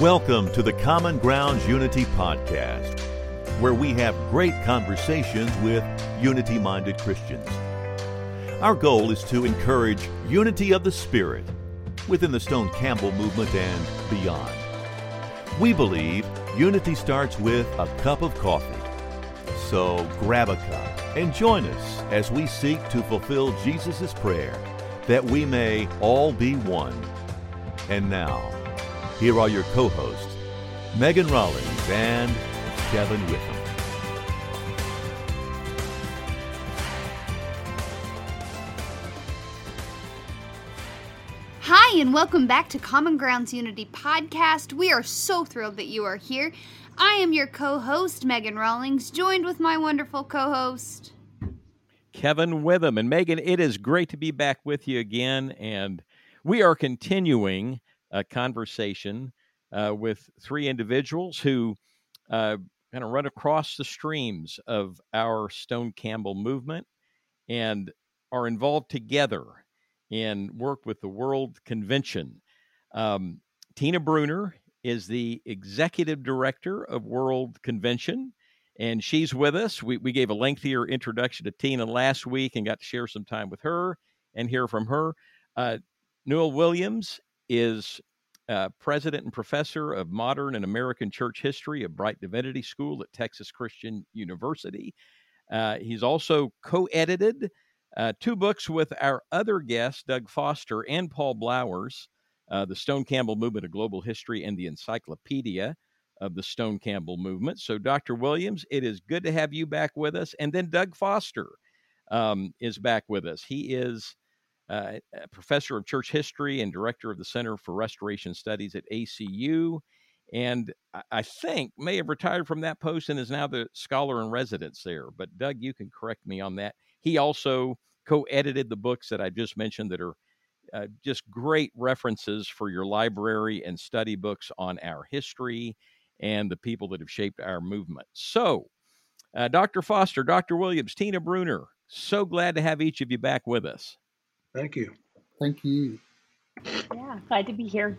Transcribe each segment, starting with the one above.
Welcome to the Common Grounds Unity Podcast, where we have great conversations with unity minded Christians. Our goal is to encourage unity of the Spirit within the Stone Campbell movement and beyond. We believe unity starts with a cup of coffee. So grab a cup and join us as we seek to fulfill Jesus' prayer that we may all be one. And now, here are your co hosts, Megan Rollins and Kevin Witham. Hi, and welcome back to Common Grounds Unity Podcast. We are so thrilled that you are here. I am your co host, Megan Rawlings, joined with my wonderful co host, Kevin Witham. And Megan, it is great to be back with you again. And we are continuing a conversation uh, with three individuals who uh, kind of run across the streams of our Stone Campbell movement and are involved together in work with the World Convention. Um, Tina Bruner is the executive director of World Convention, and she's with us. We, we gave a lengthier introduction to Tina last week and got to share some time with her and hear from her. Uh, Newell Williams is uh, president and professor of modern and American church history at Brite Divinity School at Texas Christian University. Uh, he's also co edited uh, two books with our other guests, Doug Foster and Paul Blowers uh, The Stone Campbell Movement of Global History and the Encyclopedia of the Stone Campbell Movement. So, Dr. Williams, it is good to have you back with us. And then Doug Foster um, is back with us. He is uh, a professor of church history and director of the Center for Restoration Studies at ACU. And I think may have retired from that post and is now the scholar in residence there. But Doug, you can correct me on that. He also co-edited the books that I just mentioned that are uh, just great references for your library and study books on our history and the people that have shaped our movement. So, uh, Dr. Foster, Dr. Williams, Tina Bruner, so glad to have each of you back with us. Thank you. Thank you. Yeah, glad to be here.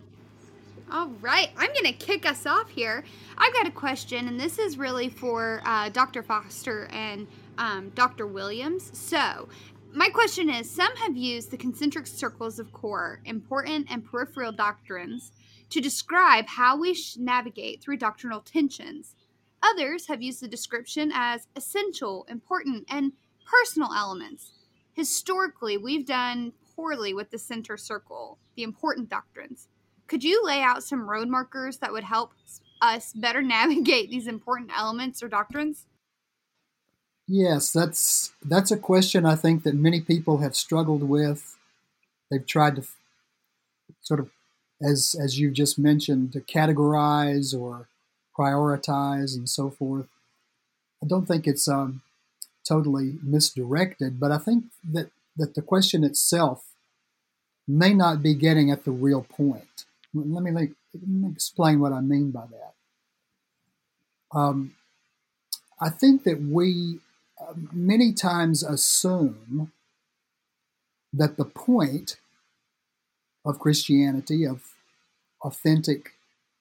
All right, I'm going to kick us off here. I've got a question, and this is really for uh, Dr. Foster and um, Dr. Williams. So, my question is Some have used the concentric circles of core, important and peripheral doctrines to describe how we should navigate through doctrinal tensions. Others have used the description as essential, important, and personal elements historically we've done poorly with the center circle, the important doctrines. Could you lay out some road markers that would help us better navigate these important elements or doctrines? Yes, that's that's a question I think that many people have struggled with. They've tried to sort of as as you just mentioned to categorize or prioritize and so forth. I don't think it's um, totally misdirected, but I think that, that the question itself may not be getting at the real point. Let me, let me explain what I mean by that. Um, I think that we uh, many times assume that the point of Christianity, of authentic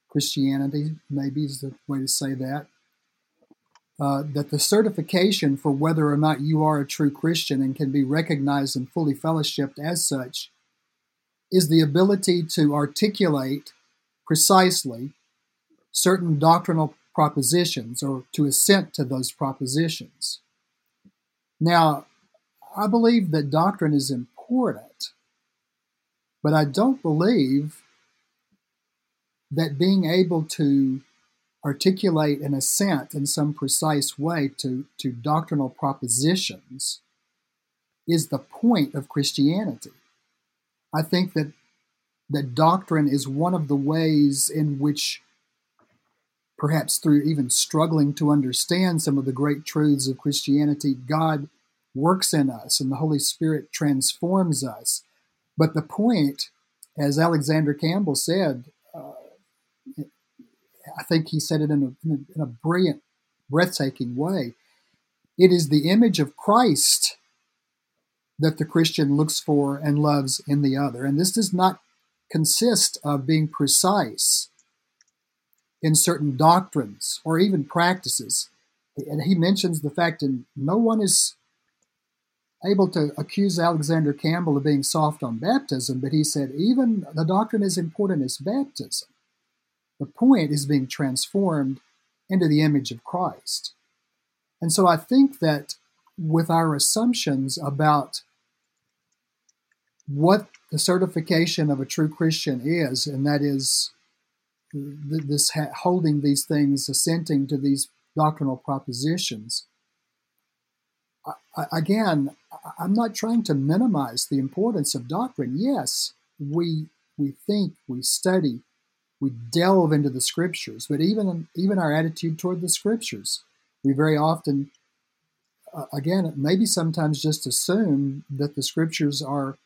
Christianity, maybe is the way to say that, uh, that the certification for whether or not you are a true Christian and can be recognized and fully fellowshipped as such is the ability to articulate precisely certain doctrinal propositions or to assent to those propositions. Now, I believe that doctrine is important, but I don't believe that being able to articulate an assent in some precise way to, to doctrinal propositions is the point of Christianity. I think that that doctrine is one of the ways in which perhaps through even struggling to understand some of the great truths of Christianity, God works in us and the Holy Spirit transforms us. But the point, as Alexander Campbell said, uh, I think he said it in a, in a, in a brilliant, breathtaking way. It is the image of Christ that the Christian looks for and loves in the other. And this does not consist of being precise in certain doctrines or even practices. And he mentions the fact that no one is able to accuse Alexander Campbell of being soft on baptism, but he said even the doctrine as important as baptism. The point is being transformed into the image of Christ. And so I think that with our assumptions about what the certification of a true Christian is, and that is this holding these things, assenting to these doctrinal propositions. Again, I'm not trying to minimize the importance of doctrine. Yes, we we think, we study, we delve into the scriptures, but even even our attitude toward the scriptures, we very often, uh, again, maybe sometimes just assume that the scriptures are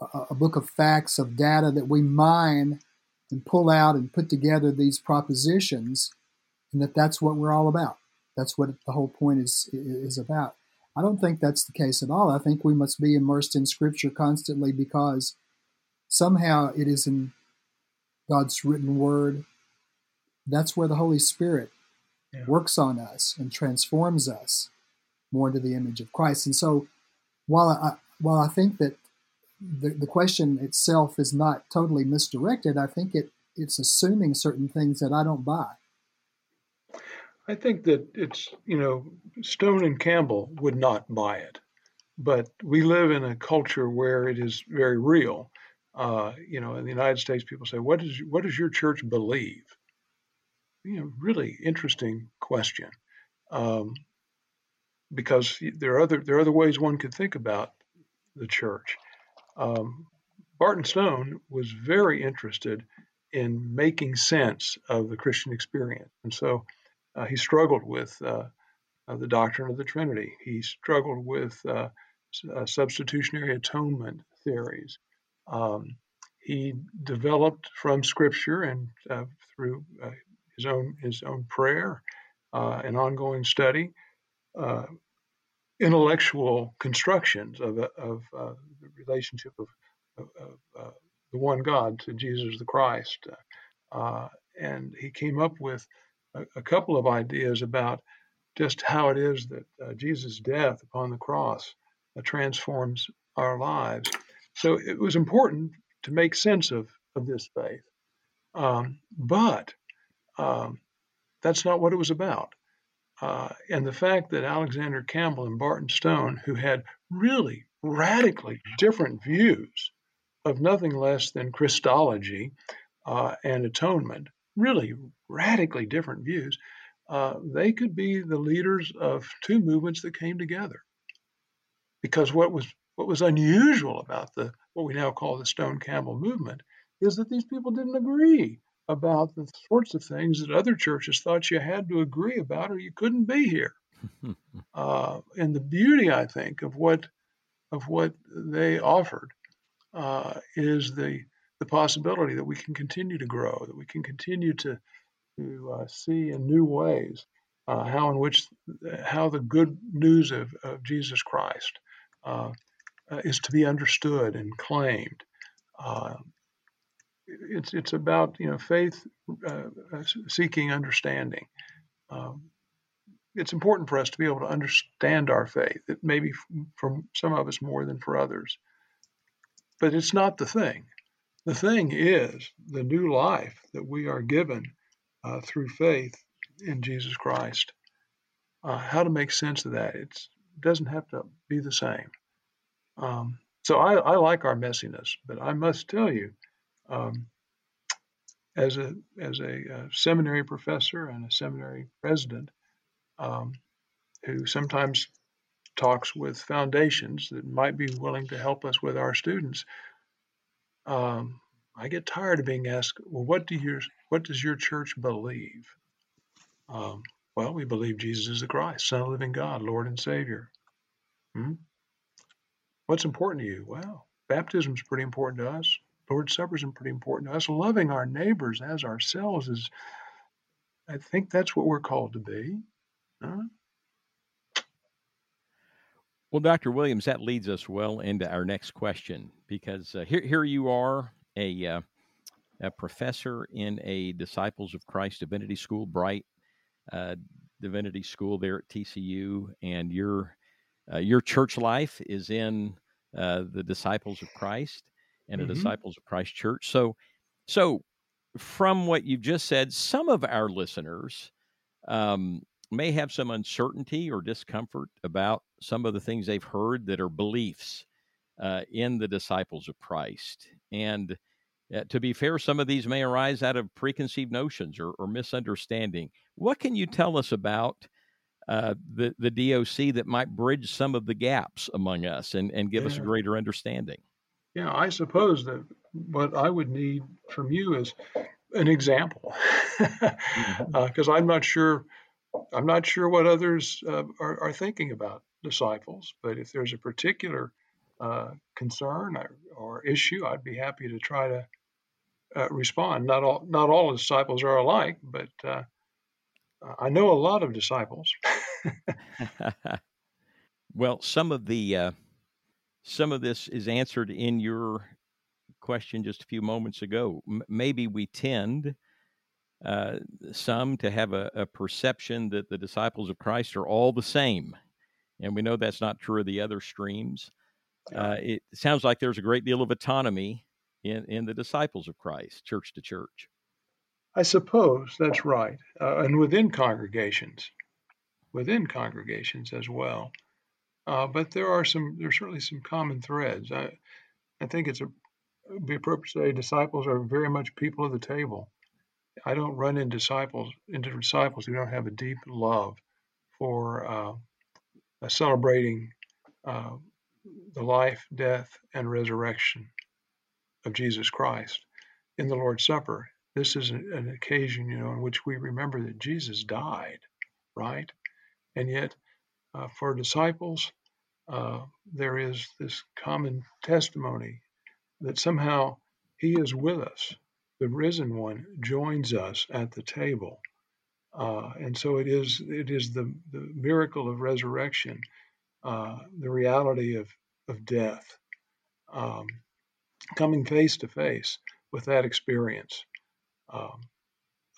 a, a book of facts of data that we mine and pull out and put together these propositions, and that that's what we're all about. That's what the whole point is is about. I don't think that's the case at all. I think we must be immersed in Scripture constantly because somehow it is in God's written Word. That's where the Holy Spirit yeah. works on us and transforms us more into the image of Christ. And so, while I while I think that the, the question itself is not totally misdirected. I think it it's assuming certain things that I don't buy. I think that it's you know Stone and Campbell would not buy it, but we live in a culture where it is very real. Uh, you know, in the United States, people say, "What does what does your church believe?" You know, really interesting question, um, because there are other there are other ways one could think about the church um, Barton Stone was very interested in making sense of the Christian experience. And so uh, he struggled with uh, uh, the doctrine of the Trinity. He struggled with uh, uh, substitutionary atonement theories. Um, he developed from Scripture and uh, through his own his own prayer and ongoing study intellectual constructions of, of uh, the relationship of, of, of uh, the one God to Jesus the Christ. Uh, and he came up with a, a, couple of ideas about just how it is that uh, Jesus' death upon the cross uh, transforms our lives. So it was important to make sense of, of this faith. Um, but um, that's not what it was about. Uh, and the fact that Alexander Campbell and Barton Stone, who had really radically different views of nothing less than Christology uh, and atonement, really radically different views, uh, they could be the leaders of two movements that came together. Because what was what was unusual about the what we now call the Stone Campbell movement is that these people didn't agree about the sorts of things that other churches thought you had to agree about or you couldn't be here. uh, and the beauty, I think, of what of what they offered uh, is the the possibility that we can continue to grow, that we can continue to to uh, see in new ways uh, how in which how the good news of, of Jesus Christ uh, uh, is to be understood and claimed it's it's about you know faith uh, uh, seeking understanding. Um, it's important for us to be able to understand our faith. It may be for some of us more than for others, but it's not the thing. The thing is the new life that we are given uh, through faith in Jesus Christ. Uh, how to make sense of that? It's, it doesn't have to be the same. Um, so I, I like our messiness, but I must tell you, um, as a as a uh, seminary professor and a seminary president, um, who sometimes talks with foundations that might be willing to help us with our students. Um, I get tired of being asked, "Well, what do your what does your church believe?" Um, well, we believe Jesus is the Christ, Son of the Living God, Lord and Savior. Hmm? What's important to you? Well, baptism is pretty important to us. Lord's Supper is pretty important to us. Loving our neighbors as ourselves is, I think that's what we're called to be. Huh? Well, Dr. Williams, that leads us well into our next question because uh, here, here you are, a uh, a professor in a Disciples of Christ Divinity School, Brite uh, Divinity School there at TCU, and your uh, your church life is in uh, the Disciples of Christ and Mm-hmm. a Disciples of Christ church. So, so from what you've just said, some of our listeners um, may have some uncertainty or discomfort about some of the things they've heard that are beliefs uh, in the disciples of Christ. And uh, to be fair, some of these may arise out of preconceived notions or, or misunderstanding. What can you tell us about uh, the, the DOC that might bridge some of the gaps among us and, and give us a greater understanding? Yeah, I suppose that what I would need from you is an example, because I'm not sure. I'm not sure what others uh, are, are thinking about disciples, but if there's a particular uh, concern or, or issue, I'd be happy to try to uh, respond. Not all not all disciples are alike, but uh, I know a lot of disciples. well, some of the uh, some of this is answered in your question just a few moments ago. M- maybe we tend uh, some to have a, a perception that the disciples of Christ are all the same, and we know that's not true of the other streams. Uh, it sounds like there's a great deal of autonomy in in the disciples of Christ, church to church. I suppose that's right, uh, and within congregations, within congregations as well. Uh, but there are some, there's certainly some common threads. I, I think it's a, it be appropriate to say disciples are very much people of the table. I don't run in disciples into disciples who don't have a deep love for uh, uh, celebrating uh, the life, death, and resurrection of Jesus Christ in the Lord's Supper. This is an, occasion, you know, in which we remember that Jesus died, right? And yet, uh, for disciples, uh, there is this common testimony that somehow He is with us. The risen one joins us at the table. Uh, and so it is it is the, the miracle of resurrection, uh, the reality of, of death, um, coming face to face with that experience um,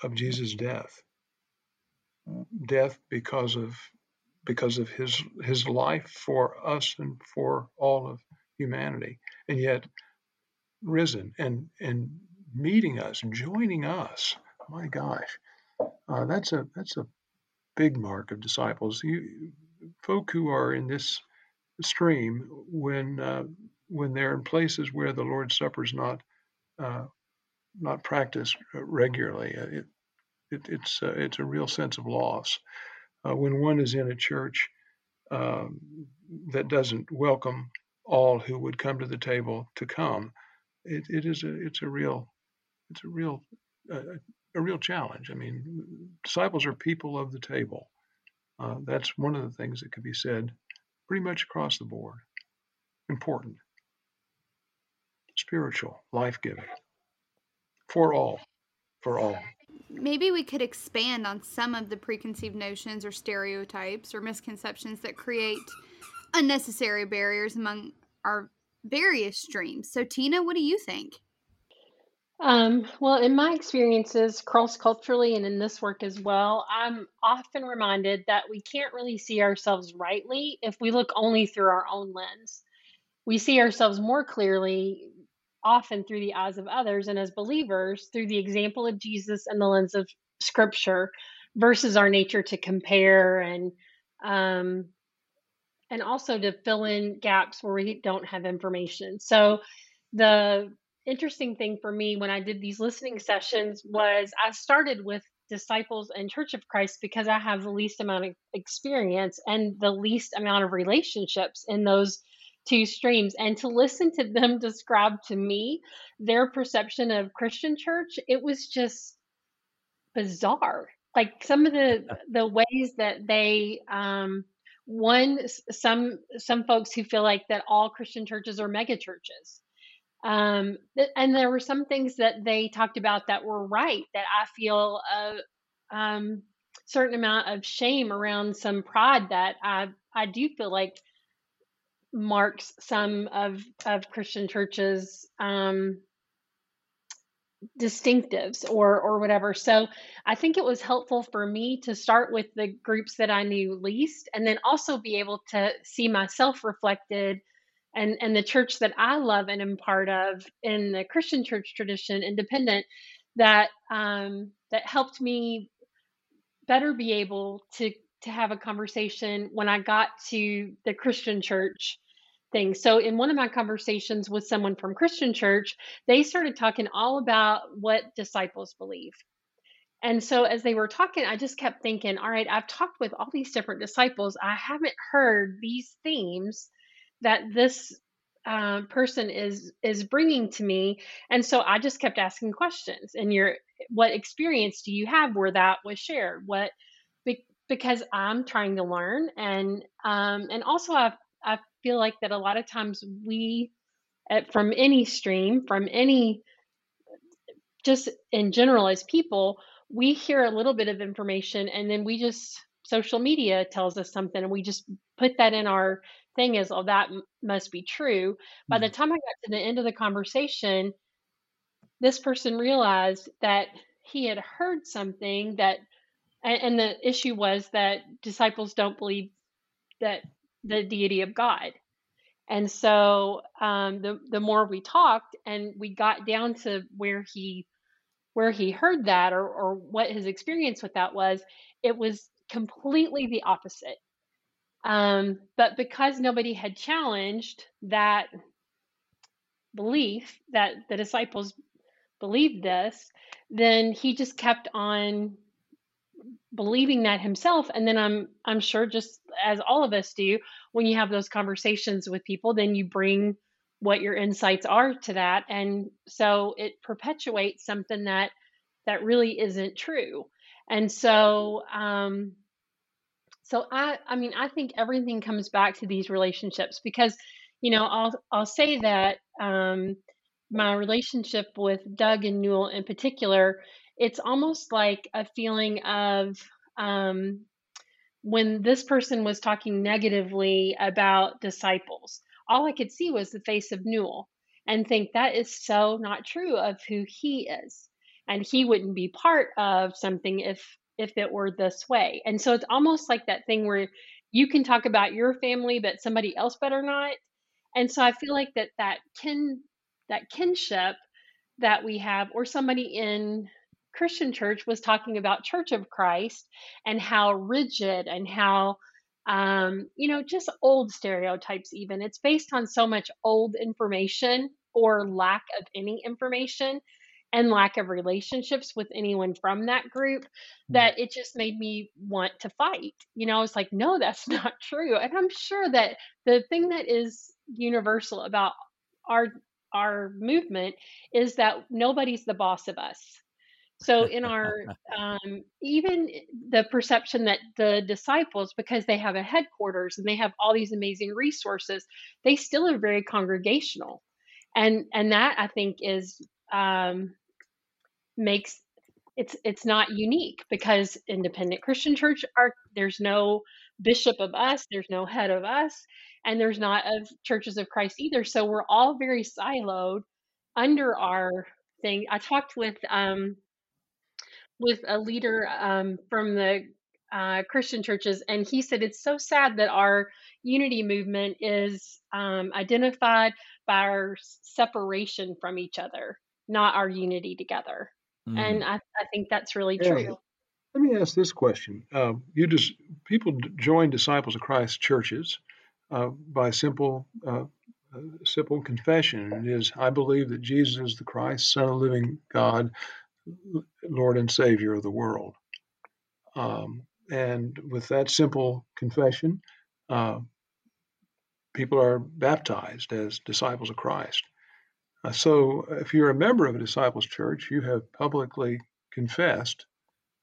of Jesus' death, death because of because of his his life for us and for all of humanity, and yet risen and and meeting us, joining us. My gosh, uh, that's a that's a big mark of disciples. You folk who are in this stream when uh, when they're in places where the Lord's Supper is not uh, not practiced regularly. uh, It, it, it's uh, it's a real sense of loss uh, when one is in a church um, that doesn't welcome all who would come to the table to come. It, it is a it's a real it's a real uh, a real challenge. I mean, disciples are people of the table. Uh, that's one of the things that could be said pretty much across the board. Important, spiritual, life giving for all, for all. Maybe we could expand on some of the preconceived notions or stereotypes or misconceptions that create unnecessary barriers among our various streams. So, Tina, what do you think? Um, well, in my experiences cross culturally and in this work as well, I'm often reminded that we can't really see ourselves rightly if we look only through our own lens. We see ourselves more clearly, often through the eyes of others, and as believers, through the example of Jesus and the lens of Scripture, versus our nature to compare and um, and also to fill in gaps where we don't have information. So the interesting thing for me when I did these listening sessions was I started with disciples and Church of Christ because I have the least amount of experience and the least amount of relationships in those two streams and to listen to them describe to me their perception of Christian church it was just bizarre. Like some of the the ways that they um one some some folks who feel like that all Christian churches are mega churches. Um, and there were some things that they talked about that were right that I feel a um, certain amount of shame around some pride that I I do feel like marks some of of Christian churches um, distinctives or or whatever. So I think it was helpful for me to start with the groups that I knew least and then also be able to see myself reflected and and the church that I love and am part of in the Christian church tradition, independent, that um, that helped me better be able to to have a conversation when I got to the Christian church thing. So in one of my conversations with someone from Christian church, they started talking all about what disciples believe. And so as they were talking, I just kept thinking, all right, I've talked with all these different disciples. I haven't heard these themes that this uh, person is is bringing to me and so i just kept asking questions and your what experience do you have where that was shared what be, because i'm trying to learn and um and also i've i feel like that a lot of times we at, from any stream from any just in general as people we hear a little bit of information and then we just social media tells us something and we just put that in our thing is, oh, that m- must be true. By the mm-hmm. time I got to the end of the conversation, this person realized that he had heard something that, and the issue was that disciples don't believe that the deity of God. And so um, the the more we talked, and we got down to where he where he heard that, or or what his experience with that was, it was completely the opposite. Um, but because nobody had challenged that belief that the disciples believed this, then he just kept on believing that himself and then i'm i'm sure just as all of us do when you have those conversations with people then you bring what your insights are to that. And so it perpetuates something that that really isn't true. And so um so I I mean I think everything comes back to these relationships because you know I'll I'll say that um, my relationship with Doug and Newell in particular it's almost like a feeling of um, when this person was talking negatively about disciples all I could see was the face of Newell and think that is so not true of who he is and he wouldn't be part of something if if it were this way. And so it's almost like that thing where you can talk about your family, but somebody else better not. And so I feel like that that kin that kinship that we have, or somebody in Christian church was talking about Church of Christ and how rigid and how um, you know, just old stereotypes, even. It's based on so much old information or lack of any information and lack of relationships with anyone from that group hmm. that it just made me want to fight. You know, I was like, no, that's not true. And I'm sure that the thing that is universal about our our movement is that nobody's the boss of us. So in our um, even the perception that the disciples, because they have a headquarters and they have all these amazing resources, they still are very congregational, and and that I think is um, makes it's it's not unique because independent Christian church are there's no bishop of us, there's no head of us, and there's not of churches of Christ either. So we're all very siloed under our thing. I talked with um with a leader um, from the uh, Christian churches, and he said it's so sad that our unity movement is um, identified by our separation from each other, not our unity together. Mm. And I, I think that's really yeah. true. Let me ask this question: uh, You just people join Disciples of Christ churches uh, by simple, uh, uh, simple confession. It is, I believe that Jesus is the Christ, Son of the Living God, Lord and Savior of the world. Um, and with that simple confession, uh, people are baptized as disciples of Christ. Uh, so, if you're a member of a disciples' church, you have publicly confessed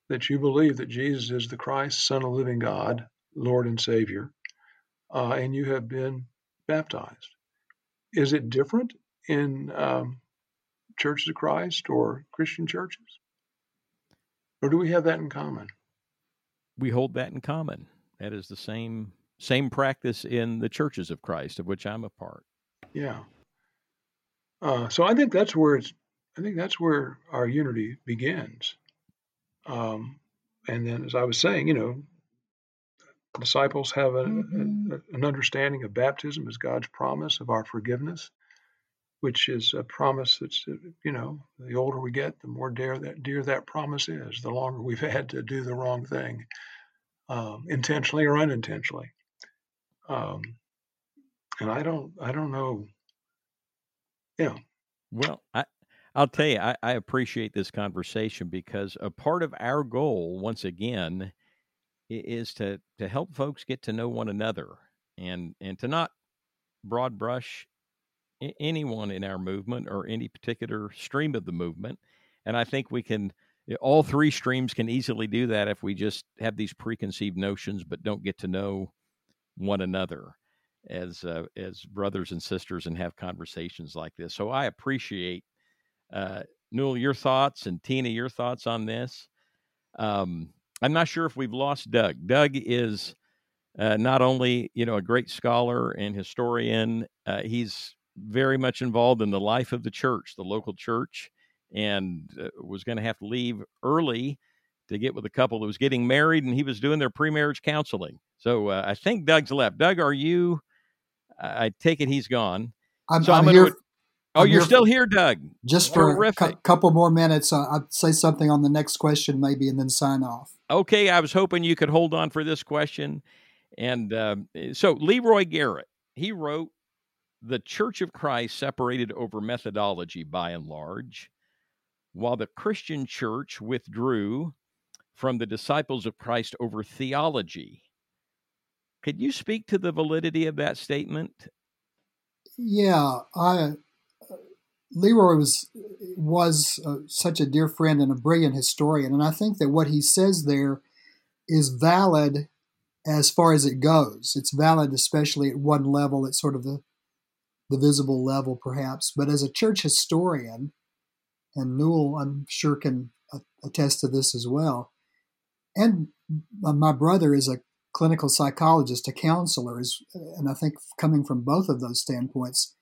that you believe that Jesus is the Christ, Son of the living God, Lord and Savior, uh, and you have been baptized. Is it different in um, churches of Christ or Christian churches? Or do we have that in common? We hold that in common. That is the same same practice in the churches of Christ, of which I'm a part. Yeah. Uh, so I think that's where it's I think that's where our unity begins. Um, and then, as I was saying, you know, disciples have a, mm-hmm. a, an understanding of baptism as God's promise of our forgiveness, which is a promise that's, uh, you know, the older we get, the more dear that dear that promise is. The longer we've had to do the wrong thing, um, intentionally or unintentionally. Um, and I don't, I don't know. You know. Well, I, I'll tell you, I, I appreciate this conversation because a part of our goal, once again, is to to help folks get to know one another and and to not broad brush anyone in our movement or any particular stream of the movement and i think we can all three streams can easily do that if we just have these preconceived notions but don't get to know one another as uh, as brothers and sisters and have conversations like this so i appreciate uh, Newell, your thoughts and Tina, your thoughts on this. Um, I'm not sure if we've lost Doug. Doug is uh, not only you know a great scholar and historian, uh, he's very much involved in the life of the church, the local church, and uh, was going to have to leave early to get with a couple that was getting married, and he was doing their pre-marriage counseling. So uh, I think Doug's left. Doug, are you? I take it he's gone. I'm, so I'm, I'm here. Oh, you're still here, Doug. Just for a cu- couple more minutes, uh, I'll say something on the next question, maybe, and then sign off. Okay, I was hoping you could hold on for this question. And uh, so, Leroy Garrett, he wrote, The Church of Christ separated over methodology by and large, while the Christian church withdrew from the disciples of Christ over theology. Could you speak to the validity of that statement? Yeah, I Leroy was was uh, such a dear friend and a brilliant historian, and I think that what he says there is valid as far as it goes. It's valid, especially at one level, at sort of the the visible level, perhaps. But as a church historian, and Newell, I'm sure, can attest to this as well. And my brother is a clinical psychologist, a counselor, is, and I think coming from both of those standpoints,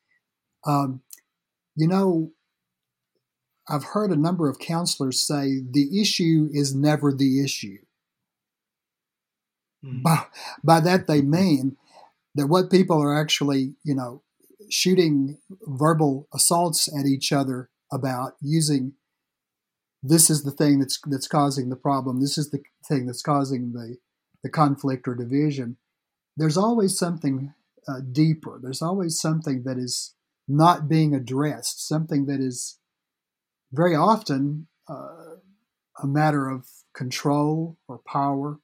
um, you know, I've heard a number of counselors say the issue is never the issue. Mm-hmm. By, by that, they mean that what people are actually, you know, shooting verbal assaults at each other about using this is the thing that's that's causing the problem. This is the thing that's causing the the conflict or division. There's always something uh, deeper. There's always something that is not being addressed, something that is very often uh, a matter of control or power.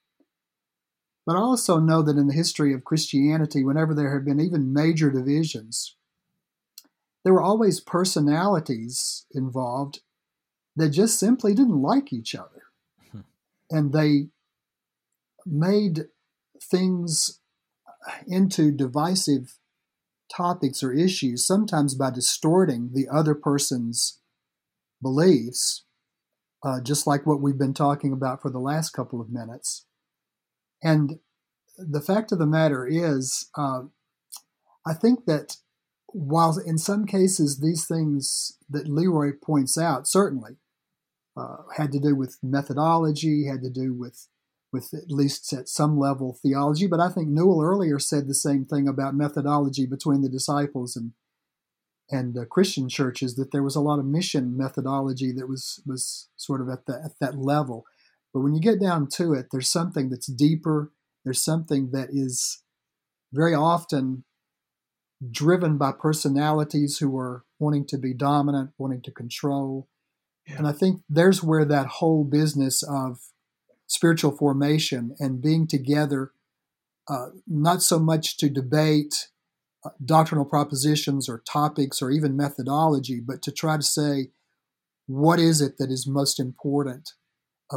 But I also know that in the history of Christianity, whenever there have been even major divisions, there were always personalities involved that just simply didn't like each other. Hmm. And they made things into divisive topics or issues, sometimes by distorting the other person's beliefs, uh, just like what we've been talking about for the last couple of minutes. And the fact of the matter is, uh, I think that while in some cases these things that Leroy points out certainly uh, had to do with methodology, had to do with with at least at some level theology. But I think Newell earlier said the same thing about methodology between the disciples and and uh, Christian churches that there was a lot of mission methodology that was was sort of at, the, at that level. But when you get down to it, there's something that's deeper. There's something that is very often driven by personalities who are wanting to be dominant, wanting to control. Yeah. And I think there's where that whole business of spiritual formation and being together, uh, not so much to debate uh, doctrinal propositions or topics or even methodology, but to try to say, what is it that is most important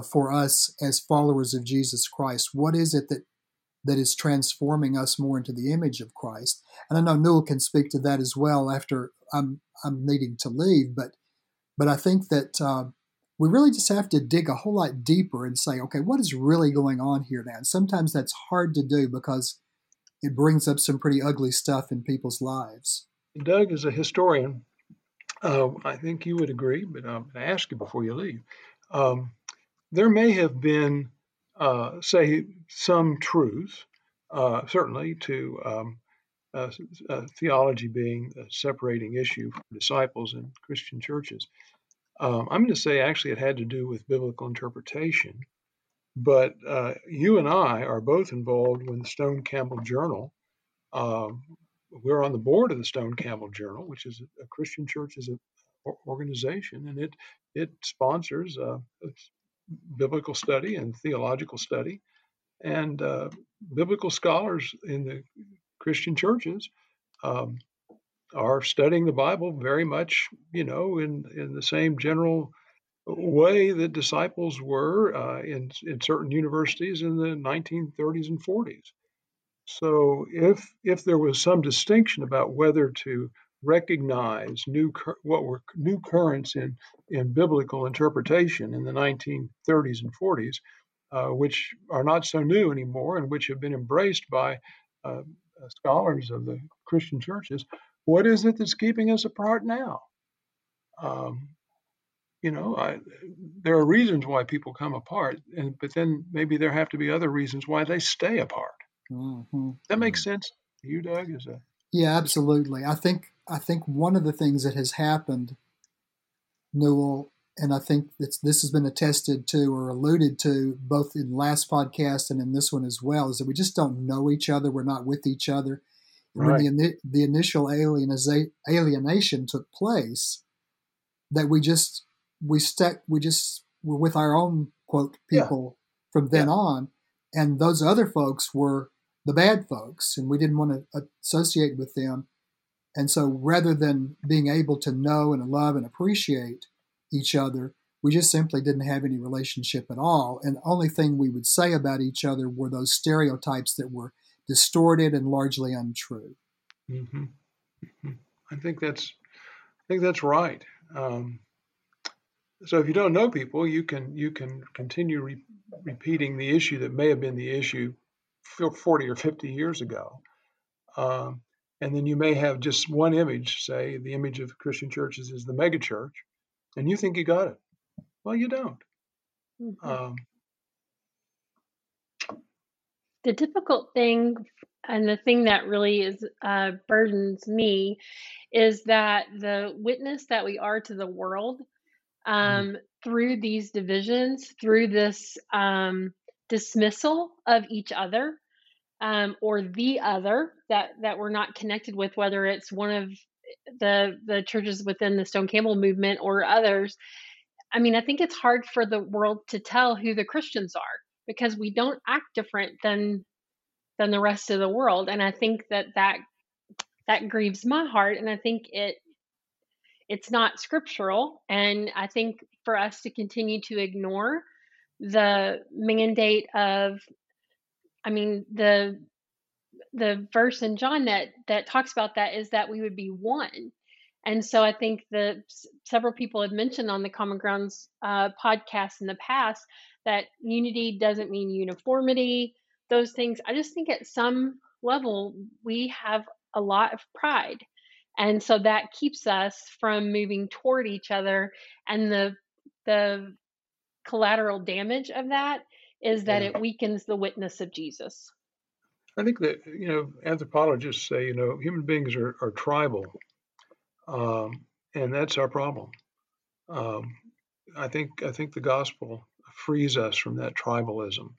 for us as followers of Jesus Christ? What is it that that is transforming us more into the image of Christ? And I know Newell can speak to that as well after I'm I'm needing to leave, but but I think that uh, we really just have to dig a whole lot deeper and say, okay, what is really going on here now? And sometimes that's hard to do because it brings up some pretty ugly stuff in people's lives. Doug is a historian. uh, I think you would agree, but I'm going to ask you before you leave. Um, there may have been, uh, say, some truth, uh, certainly, to um, uh, uh, theology being a separating issue for disciples in Christian churches. Um, I'm going to say actually it had to do with biblical interpretation, but uh, you and I are both involved with the Stone Campbell Journal. Um, we're on the board of the Stone Campbell Journal, which is a Christian church is a organization, and it it sponsors uh, biblical study and theological study, and uh, biblical scholars in the Christian churches um, are studying the Bible very much, you know, in in the same general way that disciples were uh, in in certain universities in the 1930s and 40s. So if if there was some distinction about whether to recognize new what were new currents in in biblical interpretation in the 1930s and 40s, uh, which are not so new anymore and which have been embraced by uh, uh, scholars of the Christian churches, what is it that's keeping us apart now? Um, you know, I, there are reasons why people come apart, and but then maybe there have to be other reasons why they stay apart. Mm-hmm. That makes mm-hmm. sense. You, Doug, is a yeah, absolutely. I think I think one of the things that has happened, Newell, and I think this has been attested to or alluded to both in last podcast and in this one as well, is that we just don't know each other. We're not with each other. Right. When the, the initial alienation took place, that we just we stuck we just were with our own quote people yeah. from then yeah. on, and those other folks were the bad folks, and we didn't want to associate with them. And so, rather than being able to know and love and appreciate each other. We just simply didn't have any relationship at all. And the only thing we would say about each other were those stereotypes that were distorted and largely untrue. Mm-hmm. Mm-hmm. I think that's I think that's right. Um, so if you don't know people, you can you can continue re- repeating the issue that may have been the issue 40 or 50 years ago. Um, and then you may have just one image, say the image of Christian churches is the megachurch, and you think you got it. Well, you don't. Mm-hmm. Um, the difficult thing and the thing that really is uh, burdens me is that the witness that we are to the world mm-hmm. um, mm. through these divisions, through this um, dismissal of each other um, or the other that that we're not connected with, whether it's one of the the churches within the Stone Campbell movement or others, I mean, I think it's hard for the world to tell who the Christians are because we don't act different than than the rest of the world, and I think that that that grieves my heart, and I think it it's not scriptural, and I think for us to continue to ignore the mandate of I mean the the verse in John that that talks about that is that we would be one. And so I think that several people have mentioned on the Common Grounds uh, podcast in the past that unity doesn't mean uniformity, those things. I just think at some level we have a lot of pride. And so that keeps us from moving toward each other. And the the collateral damage of that is that yeah. it weakens the witness of Jesus. I think that you know anthropologists say you know human beings are, are tribal, um, and that's our problem. Um, I think I think the gospel frees us from that tribalism,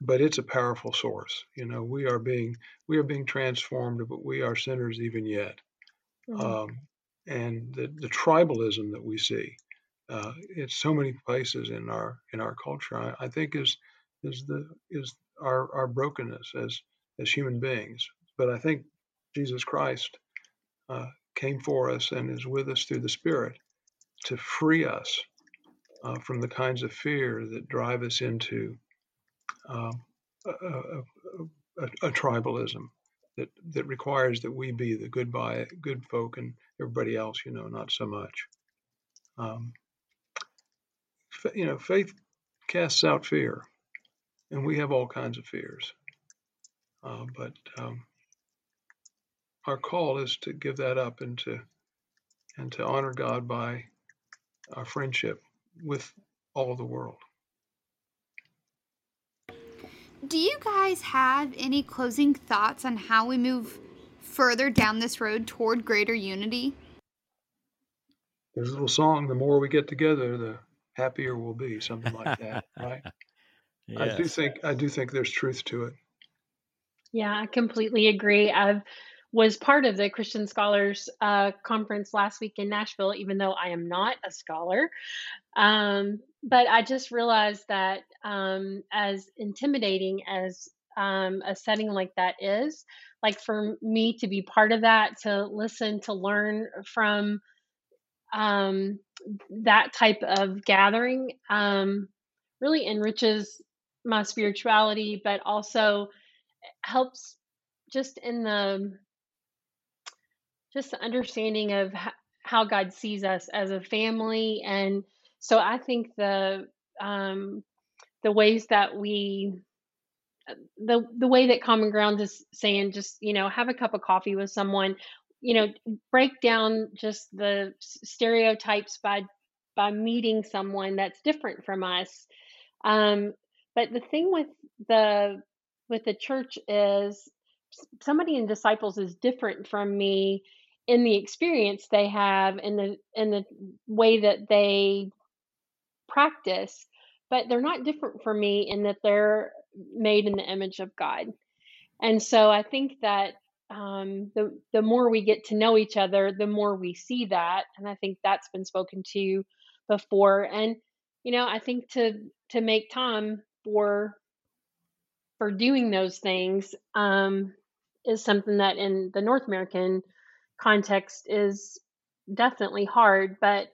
but it's a powerful source. You know, we are being we are being transformed, but we are sinners even yet. Mm-hmm. Um, and the, the tribalism that we see uh, in so many places in our in our culture, I, I think is is the is our our brokenness as as human beings. But I think Jesus Christ uh, came for us and is with us through the Spirit to free us uh, from the kinds of fear that drive us into um, a, a, a, a, tribalism that, that requires that we be the good by good folk and everybody else, you know, not so much. Um, you know, faith casts out fear, and we have all kinds of fears. Uh, but um, our call is to give that up and to and to honor God by our friendship with all of the world. Do you guys have any closing thoughts on how we move further down this road toward greater unity? There's a little song, the more we get together, the happier we'll be, something like that, right? yes. I do think I do think there's truth to it. Yeah, I completely agree. I was part of the Christian Scholars uh, Conference last week in Nashville, even though I am not a scholar. Um, but I just realized that um, as intimidating as um, a setting like that is, like for me to be part of that, to listen, to learn from um, that type of gathering um, really enriches my spirituality, but also helps just in the just the understanding of how God sees us as a family, and so I think the um, the ways that we the the way that common ground is saying just you know have a cup of coffee with someone you know break down just the stereotypes by by meeting someone that's different from us. Um, but the thing with the with the church is somebody in disciples is different from me in the experience they have in the in the way that they practice but they're not different from me in that they're made in the image of god. And so i think that um, the the more we get to know each other the more we see that and i think that's been spoken to before and you know i think to to make time for for doing those things um, is something that in the North American context is definitely hard. But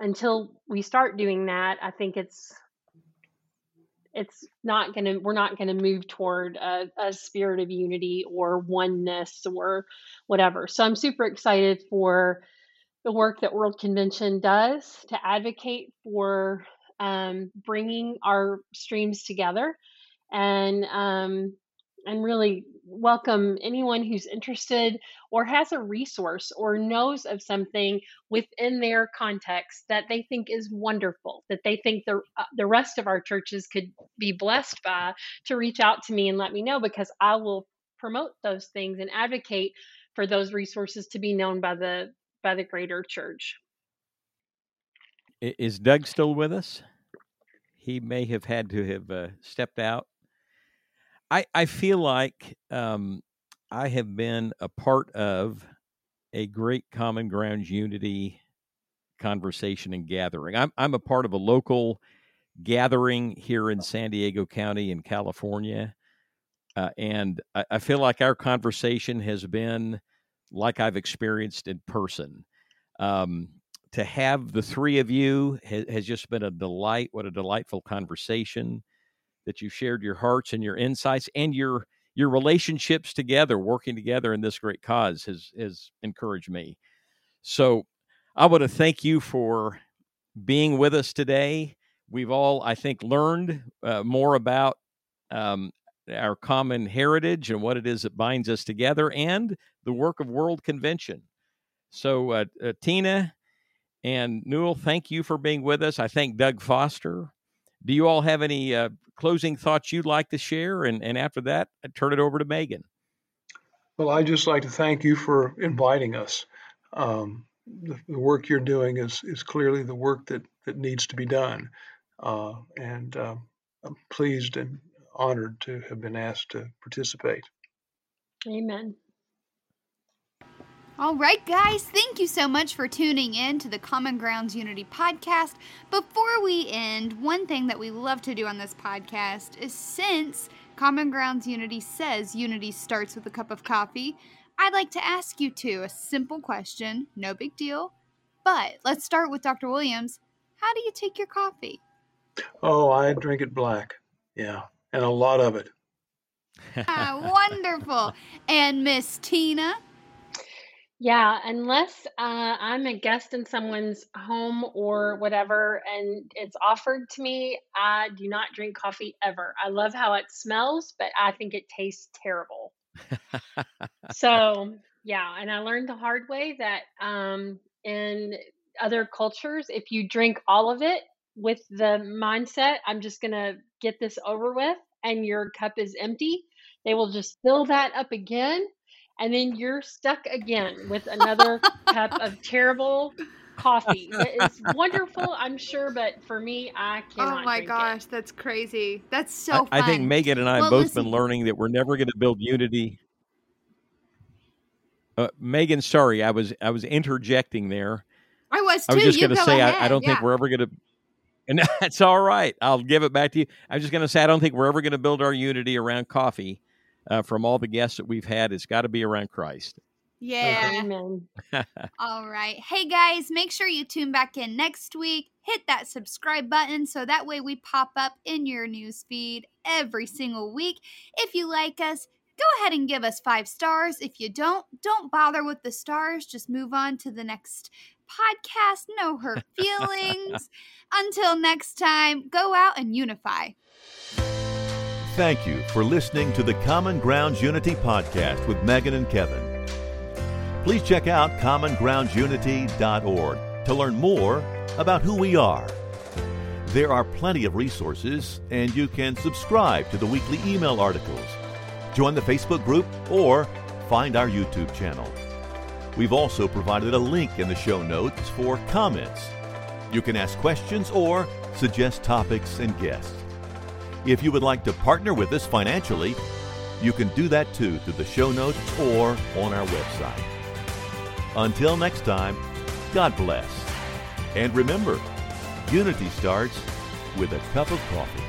until we start doing that, I think it's it's not going to we're not going to move toward a, a, spirit of unity or oneness or whatever. So i'm super excited for the work that world convention does to advocate for um, bringing our streams together and um, and really welcome anyone who's interested or has a resource or knows of something within their context that they think is wonderful that they think the uh, the rest of our churches could be blessed by to reach out to me and let me know because I will promote those things and advocate for those resources to be known by the by the greater church. Is Doug still with us? He may have had to have uh, stepped out. I I feel like um, I have been a part of a great common grounds unity conversation and gathering. I'm I'm a part of a local gathering here in San Diego County in California, uh, and I, I, feel like our conversation has been like I've experienced in person. Um, to have the three of you has just been a delight. What a delightful conversation that you've shared your hearts and your insights and your your relationships together, working together in this great cause has has encouraged me. So I want to thank you for being with us today. We've all, I think, learned uh, more about um, our common heritage and what it is that binds us together, and the work of World Convention. So, uh, uh, Tina and Newell, thank you for being with us. I thank Doug Foster. Do you all have any uh, closing thoughts you'd like to share? And, and after that, I turn it over to Megan. Well, I'd just like to thank you for inviting us. Um, the, the, work you're doing is, is clearly the work that, that needs to be done. Uh, and uh, I'm pleased and honored to have been asked to participate. Amen. All right, guys, thank you so much for tuning in to the Common Grounds Unity podcast. Before we end, one thing that we love to do on this podcast is since Common Grounds Unity says unity starts with a cup of coffee, I'd like to ask you two a simple question, no big deal. But let's start with Dr. Williams. How do you take your coffee? Oh, I drink it black. Yeah, and a lot of it. ah, wonderful. And Miss Tina? Yeah, unless uh, I'm a guest in someone's home or whatever and it's offered to me, I do not drink coffee ever. I love how it smells, but I think it tastes terrible. so, yeah, and I learned the hard way that um, in other cultures, if you drink all of it with the mindset, I'm just going to get this over with, and your cup is empty, they will just fill that up again. And then you're stuck again with another cup of terrible coffee. It's wonderful, I'm sure, but for me, I cannot. Oh my drink gosh, it. that's crazy. That's so I, I think. Megan and I have both listen- been learning that we're never going to build unity. Uh, Megan, sorry, I was I was interjecting there. I was too. I was just going to say. I, I don't think we're ever going to, and that's all right. I'll give it back to you. I'm just going to say I don't think we're ever going to build our unity around coffee. Uh, from all the guests that we've had, it's got to be around Christ. Yeah. Amen. All right. Hey guys, make sure you tune back in next week. Hit that subscribe button so that way we pop up in your news feed every single week. If you like us, go ahead and give us five stars. If you don't, don't bother with the stars. Just move on to the next podcast. No hurt feelings. Until next time, go out and unify. Thank you for listening to the Common Grounds Unity podcast with Megan and Kevin. Please check out commongroundsunity.org to learn more about who we are. There are plenty of resources, and you can subscribe to the weekly email articles, join the Facebook group, or find our YouTube channel. We've also provided a link in the show notes for comments. You can ask questions or suggest topics and guests. If you would like to partner with us financially, you can do that too through the show notes or on our website. Until next time, God bless. And remember, unity starts with a cup of coffee.